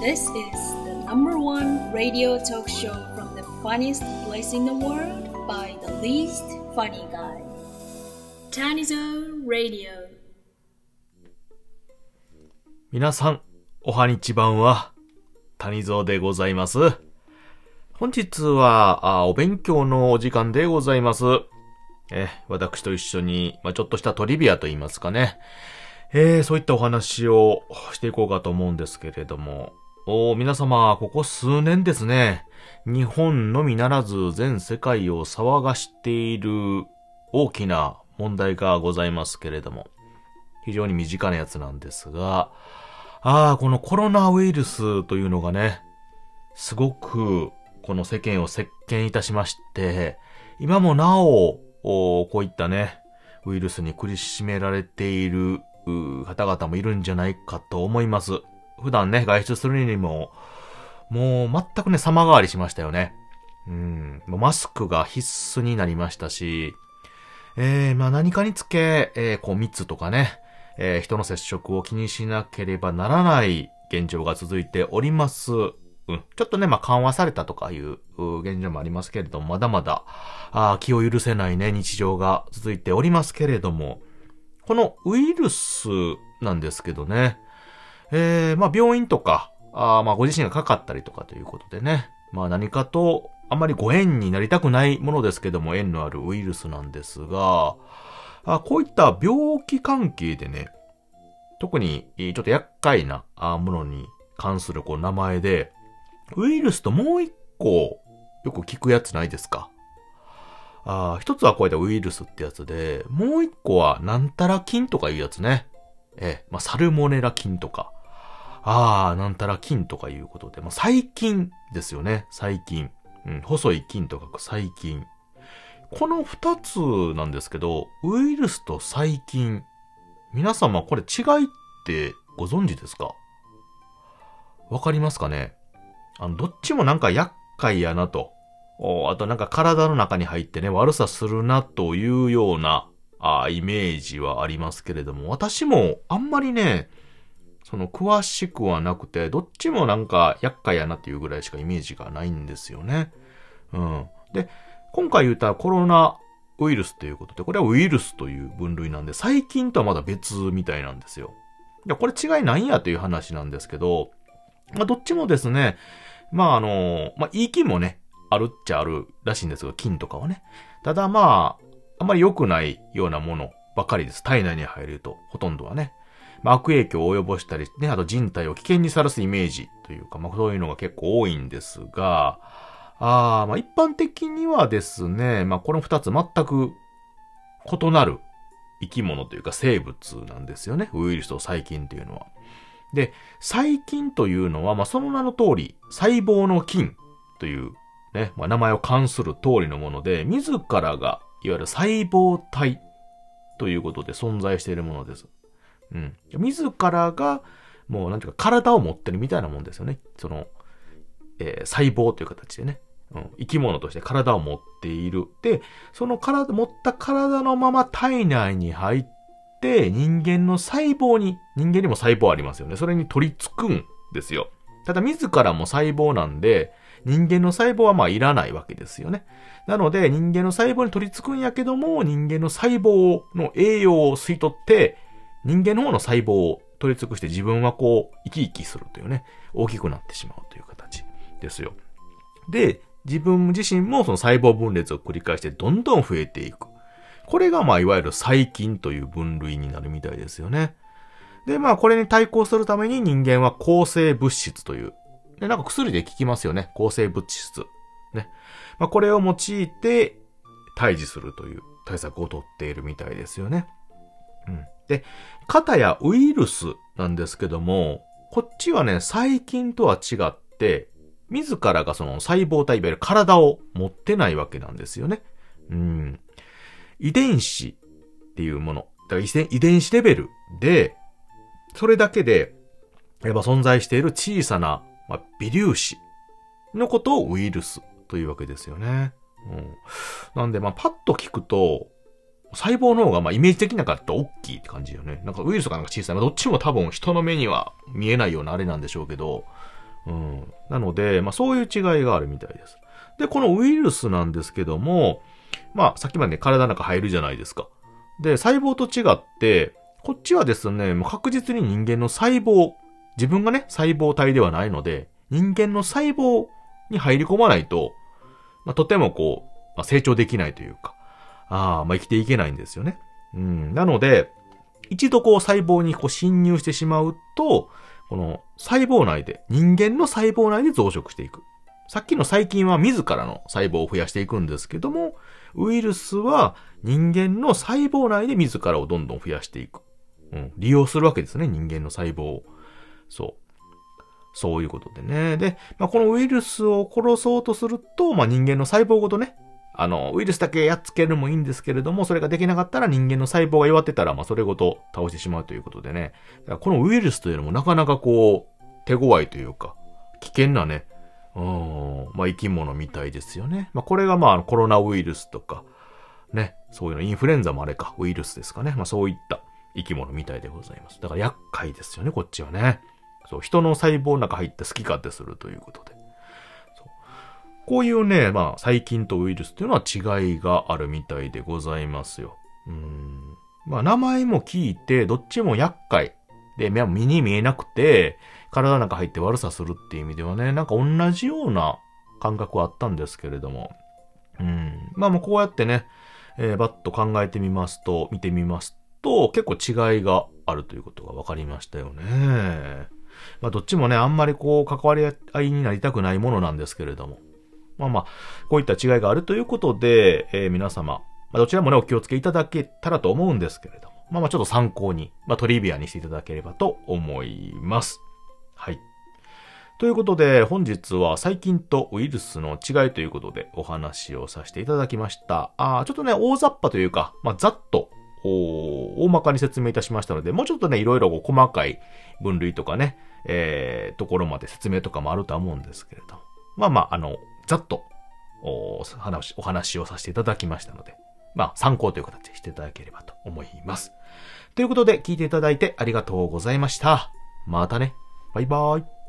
This is the number one radio talk show from the funniest place in the world by the least funny guy. Tanizo Radio. 皆さん、おはにちばんは、谷蔵でございます。本日は、あお勉強のお時間でございます。え、私と一緒に、まあ、ちょっとしたトリビアと言いますかね。えー、そういったお話をしていこうかと思うんですけれども、お皆様、ここ数年ですね、日本のみならず全世界を騒がしている大きな問題がございますけれども、非常に身近なやつなんですが、ああ、このコロナウイルスというのがね、すごくこの世間を席巻いたしまして、今もなお、こういったね、ウイルスに苦しめられている方々もいるんじゃないかと思います。普段ね、外出するにも、もう全くね、様変わりしましたよね。うん、もうマスクが必須になりましたし、えー、まあ何かにつけ、えー、こう密とかね、えー、人の接触を気にしなければならない現状が続いております。うん。ちょっとね、まあ、緩和されたとかいう現状もありますけれども、まだまだ、あ気を許せないね、日常が続いておりますけれども、このウイルスなんですけどね、えー、まあ、病院とか、あまあ、ご自身がかかったりとかということでね、まあ、何かと、あまりご縁になりたくないものですけども、縁のあるウイルスなんですが、あこういった病気関係でね、特にちょっと厄介なものに関するこう名前で、ウイルスともう一個よく聞くやつないですか？あ一つはこういったウイルスってやつで、もう一個はなんたら菌とかいうやつね。え、まあ、サルモネラ菌とか。ああ、なんたら菌とかいうことで、まあ、細菌ですよね。細菌。うん、細い菌とか細菌。この二つなんですけど、ウイルスと細菌。皆様これ違いってご存知ですか？わかりますかね？あの、どっちもなんか厄介やなと。あとなんか体の中に入ってね、悪さするなというような、あイメージはありますけれども、私もあんまりね、その詳しくはなくて、どっちもなんか厄介やなっていうぐらいしかイメージがないんですよね。うん。で、今回言ったコロナウイルスということで、これはウイルスという分類なんで、細菌とはまだ別みたいなんですよ。いや、これ違いないんやという話なんですけど、まあ、どっちもですね、まあ、あの、まあ、いい菌もね、あるっちゃあるらしいんですが、菌とかはね。ただまあ、あんまり良くないようなものばかりです。体内に入ると、ほとんどはね。まあ、悪影響を及ぼしたりね、あと人体を危険にさらすイメージというか、まあ、そういうのが結構多いんですが、あまあ、一般的にはですね、まあ、この二つ全く異なる生き物というか生物なんですよね。ウイルスと細菌というのは。で、細菌というのは、まあ、その名の通り、細胞の菌というね、まあ、名前を冠する通りのもので、自らが、いわゆる細胞体ということで存在しているものです。うん。自らが、もうなんていうか体を持ってるみたいなもんですよね。その、えー、細胞という形でね。うん、生き物として体を持っている。で、その体、持った体のまま体内に入って、人間の細胞に、人間にも細胞ありますよね。それに取り付くんですよ。ただ自らも細胞なんで、人間の細胞はまあいらないわけですよね。なので人間の細胞に取り付くんやけども、人間の細胞の栄養を吸い取って、人間の方の細胞を取り付くして自分はこう生き生きするというね、大きくなってしまうという形ですよ。で、自分自身もその細胞分裂を繰り返してどんどん増えていく。これがまあいわゆる細菌という分類になるみたいですよね。で、まあこれに対抗するために人間は抗生物質という、で、なんか薬で効きますよね。抗生物質。ね。まあこれを用いて退治するという対策をとっているみたいですよね。うん。で、型やウイルスなんですけども、こっちはね、細菌とは違って、自らがその細胞体、いわゆる体を持ってないわけなんですよね。うん。遺伝子っていうもの。だから遺伝子レベルで、それだけで、やっぱ存在している小さな、まあ、微粒子のことをウイルスというわけですよね。うん。なんで、まあ、パッと聞くと、細胞の方が、まあ、イメージ的なかった大きいって感じよね。なんかウイルスがなんか小さい。まあ、どっちも多分人の目には見えないようなあれなんでしょうけど、うん。なので、まあそういう違いがあるみたいです。で、このウイルスなんですけども、まあさっきまでね、体の中入るじゃないですか。で、細胞と違って、こっちはですね、もう確実に人間の細胞、自分がね、細胞体ではないので、人間の細胞に入り込まないと、まあ、とてもこう、まあ、成長できないというか、ああ、まあ、生きていけないんですよね。うん。なので、一度こう細胞にこう侵入してしまうと、この細胞内で、人間の細胞内で増殖していく。さっきの細菌は自らの細胞を増やしていくんですけども、ウイルスは人間の細胞内で自らをどんどん増やしていく。うん。利用するわけですね、人間の細胞を。そう。そういうことでね。で、まあ、このウイルスを殺そうとすると、まあ、人間の細胞ごとね、あの、ウイルスだけやっつけるもいいんですけれども、それができなかったら人間の細胞が弱ってたら、まあ、それごと倒してしまうということでね。このウイルスというのもなかなかこう、手強いというか、危険なね、うん、まあ、生き物みたいですよね。まあ、これがまあ、コロナウイルスとか、ね、そういうの、インフルエンザもあれか、ウイルスですかね。まあ、そういった生き物みたいでございます。だから厄介ですよね、こっちはね。そう、人の細胞の中入って好き勝手するということで。こういうね、まあ、細菌とウイルスというのは違いがあるみたいでございますよ。うん。まあ、名前も聞いて、どっちも厄介。で、目目に見えなくて、体の中入って悪さするっていう意味ではね、なんか同じような感覚はあったんですけれども。うん。まあもうこうやってね、えーバッと考えてみますと、見てみますと、結構違いがあるということが分かりましたよね。まあどっちもね、あんまりこう関わり合いになりたくないものなんですけれども。まあまあ、こういった違いがあるということで、えー皆様、まあどちらもね、お気をつけいただけたらと思うんですけれども。まあまあちょっと参考に、まあトリビアにしていただければと思います。はい。ということで、本日は細菌とウイルスの違いということでお話をさせていただきました。あーちょっとね、大雑把というか、まあ、ざっと、お大まかに説明いたしましたので、もうちょっとね、いろいろ細かい分類とかね、えー、ところまで説明とかもあるとは思うんですけれど。まあまあ、あの、ざっと、お話、お話をさせていただきましたので、まあ、参考という形でしていただければと思います。ということで、聞いていただいてありがとうございました。またね。バイバーイ。